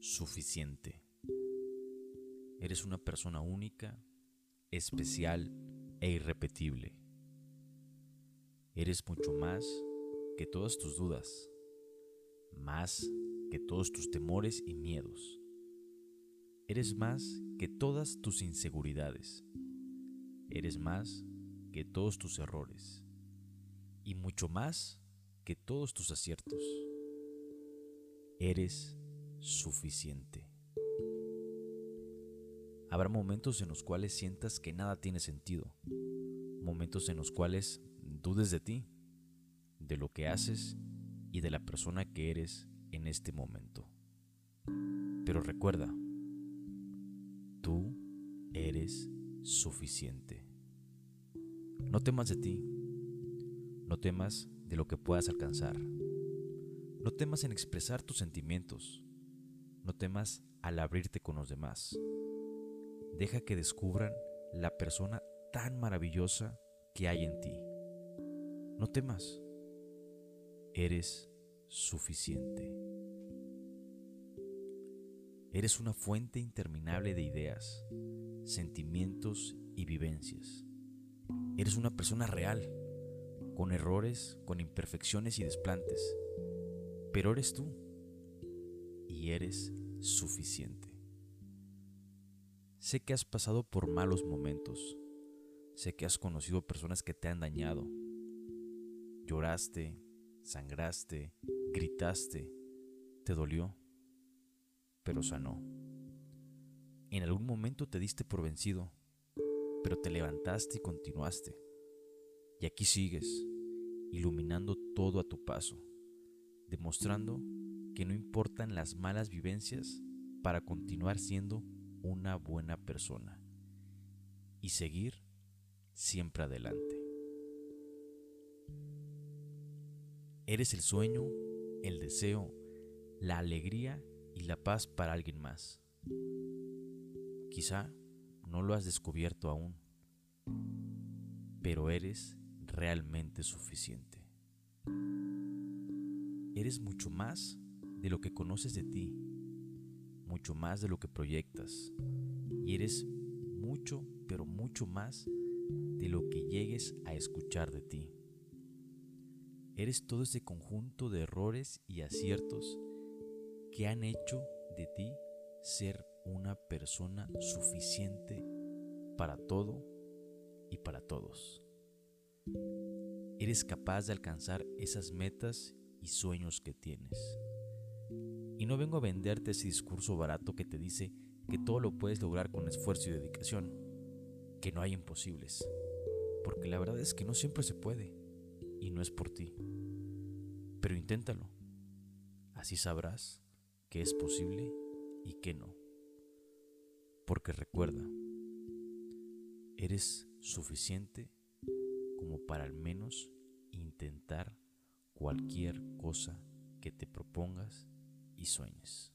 Suficiente. Eres una persona única, especial e irrepetible. Eres mucho más que todas tus dudas, más que todos tus temores y miedos. Eres más que todas tus inseguridades. Eres más que todos tus errores. Y mucho más que todos tus aciertos. Eres suficiente. Habrá momentos en los cuales sientas que nada tiene sentido. Momentos en los cuales dudes de ti, de lo que haces y de la persona que eres en este momento. Pero recuerda, tú eres suficiente. No temas de ti, no temas de lo que puedas alcanzar, no temas en expresar tus sentimientos, no temas al abrirte con los demás. Deja que descubran la persona tan maravillosa que hay en ti. No temas, eres suficiente. Eres una fuente interminable de ideas, sentimientos y vivencias. Eres una persona real, con errores, con imperfecciones y desplantes. Pero eres tú eres suficiente. Sé que has pasado por malos momentos. Sé que has conocido personas que te han dañado. Lloraste, sangraste, gritaste, te dolió, pero sanó. En algún momento te diste por vencido, pero te levantaste y continuaste. Y aquí sigues, iluminando todo a tu paso, demostrando que no importan las malas vivencias para continuar siendo una buena persona y seguir siempre adelante. Eres el sueño, el deseo, la alegría y la paz para alguien más. Quizá no lo has descubierto aún, pero eres realmente suficiente. Eres mucho más de lo que conoces de ti, mucho más de lo que proyectas, y eres mucho, pero mucho más de lo que llegues a escuchar de ti. Eres todo ese conjunto de errores y aciertos que han hecho de ti ser una persona suficiente para todo y para todos. Eres capaz de alcanzar esas metas y sueños que tienes. Y no vengo a venderte ese discurso barato que te dice que todo lo puedes lograr con esfuerzo y dedicación, que no hay imposibles, porque la verdad es que no siempre se puede, y no es por ti pero inténtalo. Así sabrás que es posible y que no. Porque recuerda, eres suficiente como para al menos intentar cualquier cosa que te propongas y sueñes.